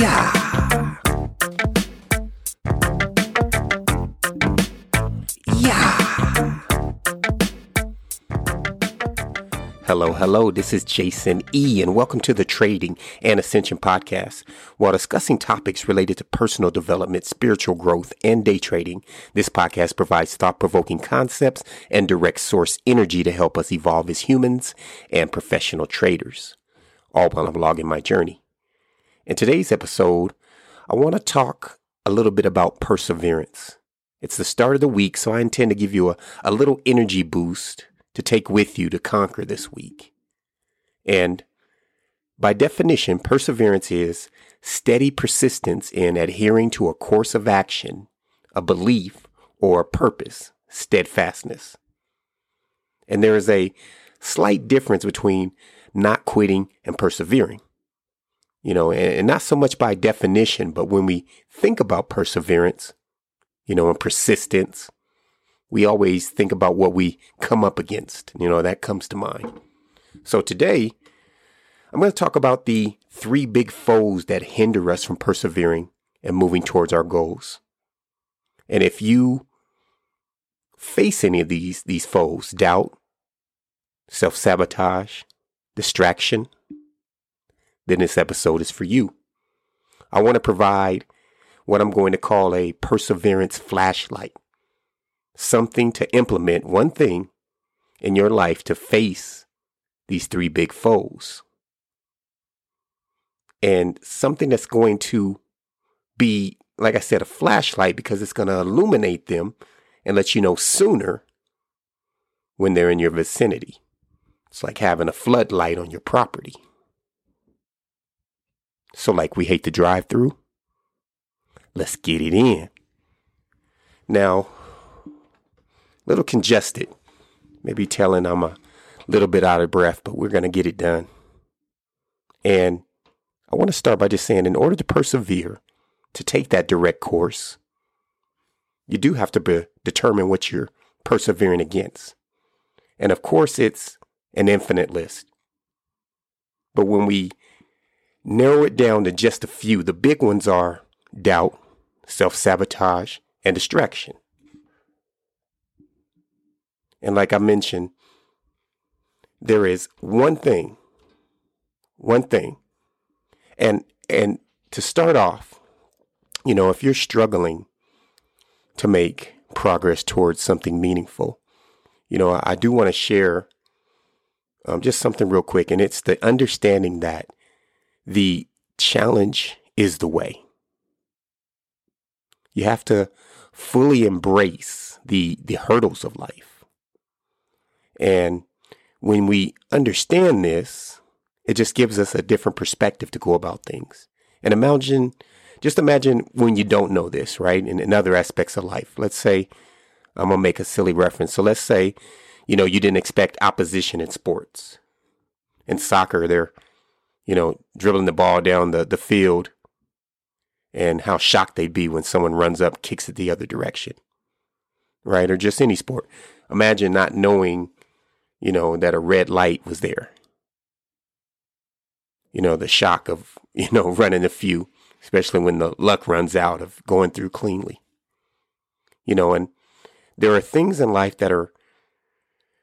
Yeah. Yeah. Hello, hello. This is Jason E, and welcome to the Trading and Ascension Podcast. While discussing topics related to personal development, spiritual growth, and day trading, this podcast provides thought provoking concepts and direct source energy to help us evolve as humans and professional traders, all while I'm logging my journey. In today's episode, I want to talk a little bit about perseverance. It's the start of the week, so I intend to give you a, a little energy boost to take with you to conquer this week. And by definition, perseverance is steady persistence in adhering to a course of action, a belief, or a purpose, steadfastness. And there is a slight difference between not quitting and persevering you know, and, and not so much by definition, but when we think about perseverance, you know, and persistence, we always think about what we come up against. You know, that comes to mind. So today, I'm going to talk about the three big foes that hinder us from persevering and moving towards our goals. And if you face any of these these foes, doubt, self-sabotage, distraction, then this episode is for you. I want to provide what I'm going to call a perseverance flashlight. Something to implement one thing in your life to face these three big foes. And something that's going to be, like I said, a flashlight because it's going to illuminate them and let you know sooner when they're in your vicinity. It's like having a floodlight on your property. So, like we hate to drive through, let's get it in. Now, a little congested, maybe telling I'm a little bit out of breath, but we're going to get it done. And I want to start by just saying, in order to persevere, to take that direct course, you do have to be, determine what you're persevering against. And of course, it's an infinite list. But when we narrow it down to just a few. The big ones are doubt, self sabotage, and distraction. And like I mentioned, there is one thing, one thing. And and to start off, you know, if you're struggling to make progress towards something meaningful, you know, I, I do want to share um, just something real quick, and it's the understanding that the challenge is the way. You have to fully embrace the, the hurdles of life. And when we understand this, it just gives us a different perspective to go about things. And imagine, just imagine when you don't know this, right? In, in other aspects of life. Let's say, I'm going to make a silly reference. So let's say, you know, you didn't expect opposition in sports. In soccer, they're you know, dribbling the ball down the, the field and how shocked they'd be when someone runs up, kicks it the other direction. Right? Or just any sport. Imagine not knowing, you know, that a red light was there. You know, the shock of, you know, running a few, especially when the luck runs out of going through cleanly. You know, and there are things in life that are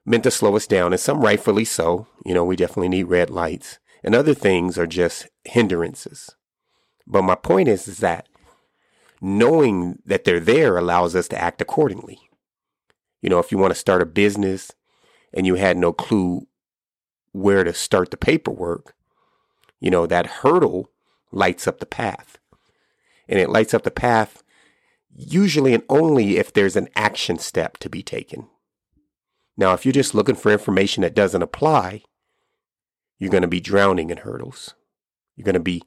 meant to slow us down, and some rightfully so. You know, we definitely need red lights and other things are just hindrances. But my point is, is that knowing that they're there allows us to act accordingly. You know, if you want to start a business and you had no clue where to start the paperwork, you know, that hurdle lights up the path. And it lights up the path usually and only if there's an action step to be taken. Now, if you're just looking for information that doesn't apply, you're going to be drowning in hurdles. You're going to be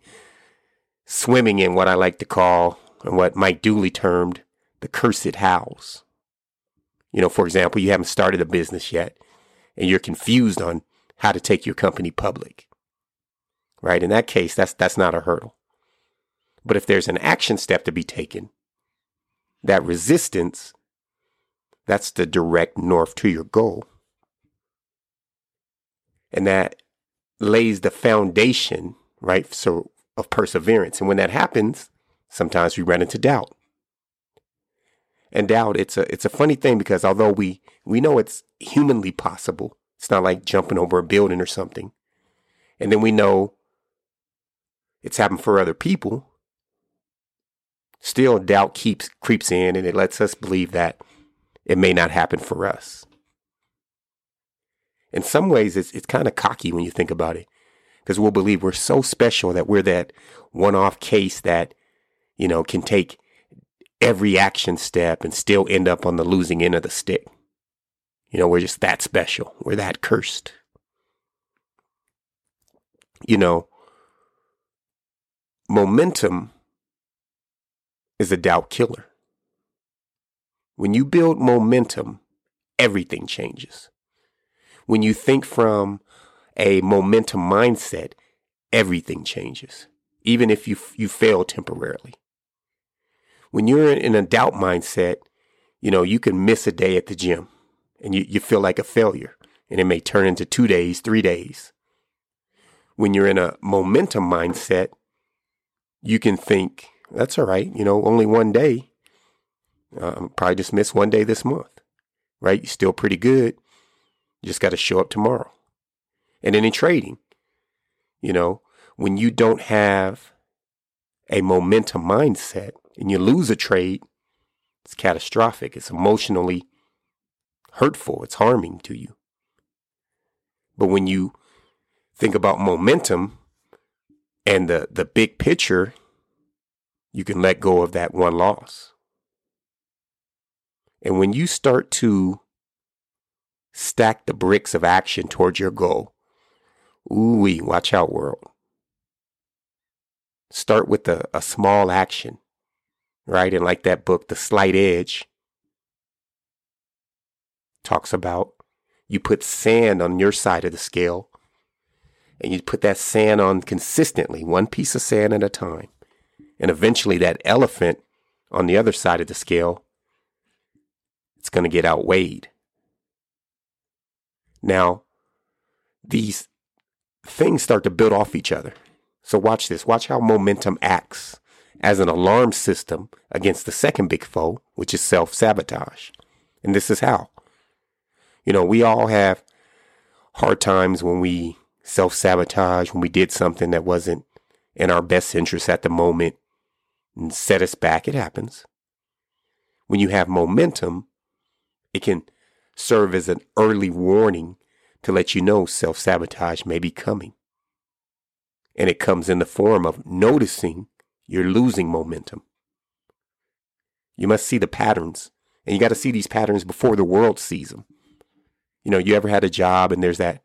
swimming in what I like to call, and what Mike Dooley termed, the cursed hows. You know, for example, you haven't started a business yet, and you're confused on how to take your company public. Right? In that case, that's that's not a hurdle. But if there's an action step to be taken, that resistance, that's the direct north to your goal. And that lays the foundation, right? So of perseverance. And when that happens, sometimes we run into doubt. And doubt, it's a it's a funny thing because although we we know it's humanly possible, it's not like jumping over a building or something. And then we know it's happened for other people. Still doubt keeps creeps in and it lets us believe that it may not happen for us. In some ways it's it's kind of cocky when you think about it because we'll believe we're so special that we're that one-off case that you know can take every action step and still end up on the losing end of the stick. You know, we're just that special. We're that cursed. You know, momentum is a doubt killer. When you build momentum, everything changes. When you think from a momentum mindset, everything changes, even if you, you fail temporarily when you're in a doubt mindset, you know, you can miss a day at the gym and you, you feel like a failure and it may turn into two days, three days. When you're in a momentum mindset, you can think, that's all right, you know, only one day. Uh, probably just miss one day this month, right? You're still pretty good. You just got to show up tomorrow. And then in trading, you know, when you don't have a momentum mindset, and you lose a trade, it's catastrophic. It's emotionally hurtful. It's harming to you. But when you think about momentum and the, the big picture, you can let go of that one loss. And when you start to stack the bricks of action towards your goal, ooh wee, watch out, world. Start with a, a small action right? And like that book, The Slight Edge, talks about you put sand on your side of the scale and you put that sand on consistently, one piece of sand at a time. And eventually that elephant on the other side of the scale, it's going to get outweighed. Now, these things start to build off each other. So watch this. Watch how momentum acts as an alarm system against the second big foe, which is self sabotage. And this is how. You know, we all have hard times when we self sabotage, when we did something that wasn't in our best interest at the moment and set us back. It happens. When you have momentum, it can serve as an early warning to let you know self sabotage may be coming. And it comes in the form of noticing you're losing momentum. You must see the patterns, and you got to see these patterns before the world sees them. You know, you ever had a job and there's that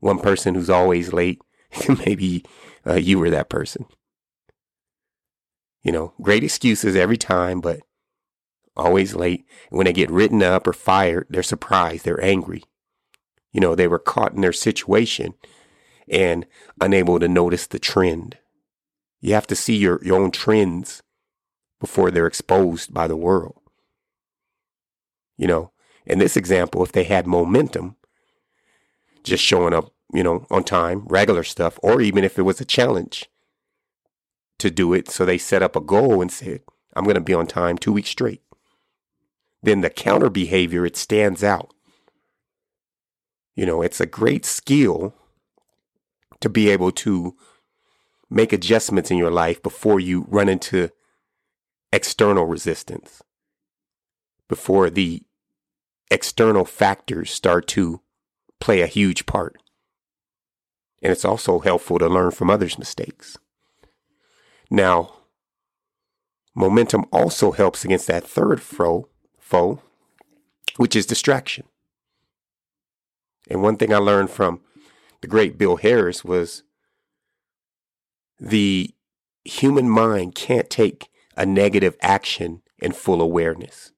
one person who's always late? Maybe uh, you were that person. You know, great excuses every time, but always late. And when they get written up or fired, they're surprised, they're angry. You know, they were caught in their situation and unable to notice the trend. You have to see your, your own trends before they're exposed by the world. You know, in this example, if they had momentum, just showing up, you know, on time, regular stuff, or even if it was a challenge to do it. So they set up a goal and said, I'm going to be on time two weeks straight. Then the counter behavior, it stands out. You know, it's a great skill to be able to make adjustments in your life before you run into external resistance, before the external factors start to play a huge part. And it's also helpful to learn from others' mistakes. Now, momentum also helps against that third foe, foe, which is distraction. And one thing I learned from the great Bill Harris was the human mind can't take a negative action in full awareness.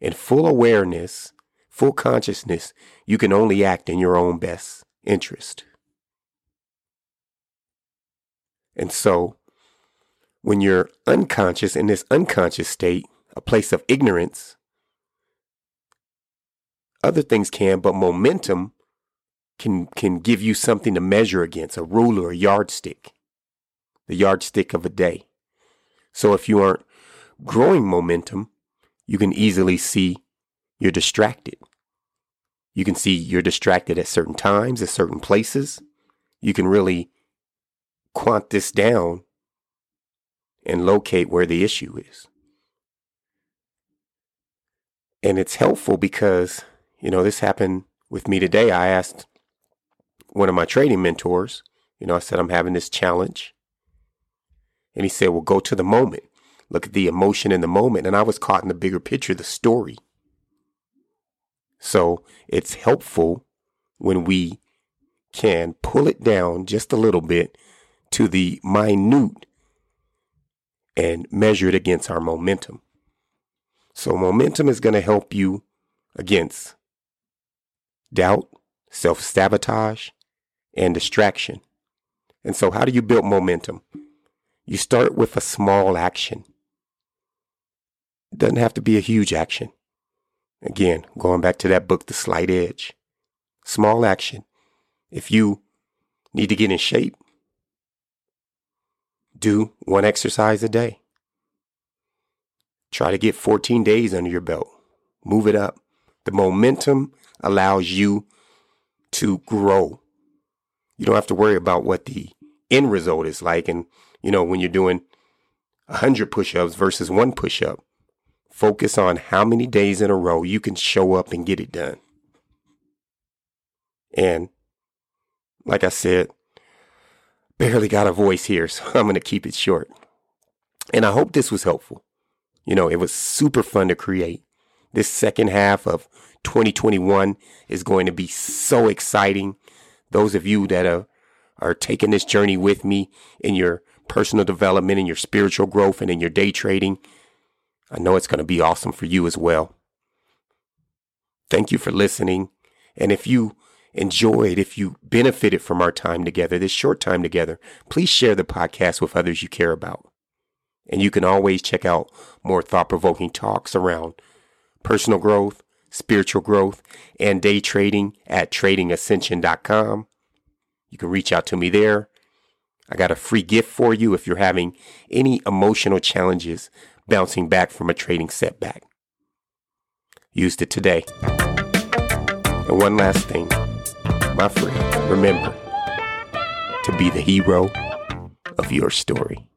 In full awareness, full consciousness, you can only act in your own best interest. And so, when you're unconscious in this unconscious state, a place of ignorance, other things can, but momentum can, can give you something to measure against, a ruler, a yardstick. the yardstick of a day. So if you aren't growing momentum, you can easily see you're distracted. You can see you're distracted at certain times, at certain places. You can really quant this down and locate where the issue is. And it's helpful because, you know, this happened with me today. I asked one of my trading mentors, you know, I said, I'm having this challenge. And he said, Well, go to the moment. Look at the emotion in the moment. And I was caught in the bigger picture, the story. So it's helpful when we can pull it down just a little bit to the minute and measure it against our momentum. So momentum is going to help you against doubt, self sabotage, and distraction. And so, how do you build momentum? You start with a small action. It doesn't have to be a huge action. Again, going back to that book, The Slight Edge. Small action. If you need to get in shape, do one exercise a day. Try to get 14 days under your belt. Move it up. The momentum allows you to grow. You don't have to worry about what the end result is like. And, you know, when you're doing 100 push ups versus one push up, focus on how many days in a row you can show up and get it done. And like I said, barely got a voice here, so I'm going to keep it short. And I hope this was helpful. You know, it was super fun to create. This second half of 2021 is going to be so exciting. Those of you that are, are taking this journey with me in your personal development, in your spiritual growth, and in your day trading, I know it's going to be awesome for you as well. Thank you for listening. And if you enjoyed, if you benefited from our time together, this short time together, please share the podcast with others you care about. And you can always check out more thought provoking talks around personal growth, spiritual growth, and day trading at tradingascension.com. You can reach out to me there. I got a free gift for you if you're having any emotional challenges bouncing back from a trading setback. Used it today. And one last thing, my friend, remember to be the hero of your story.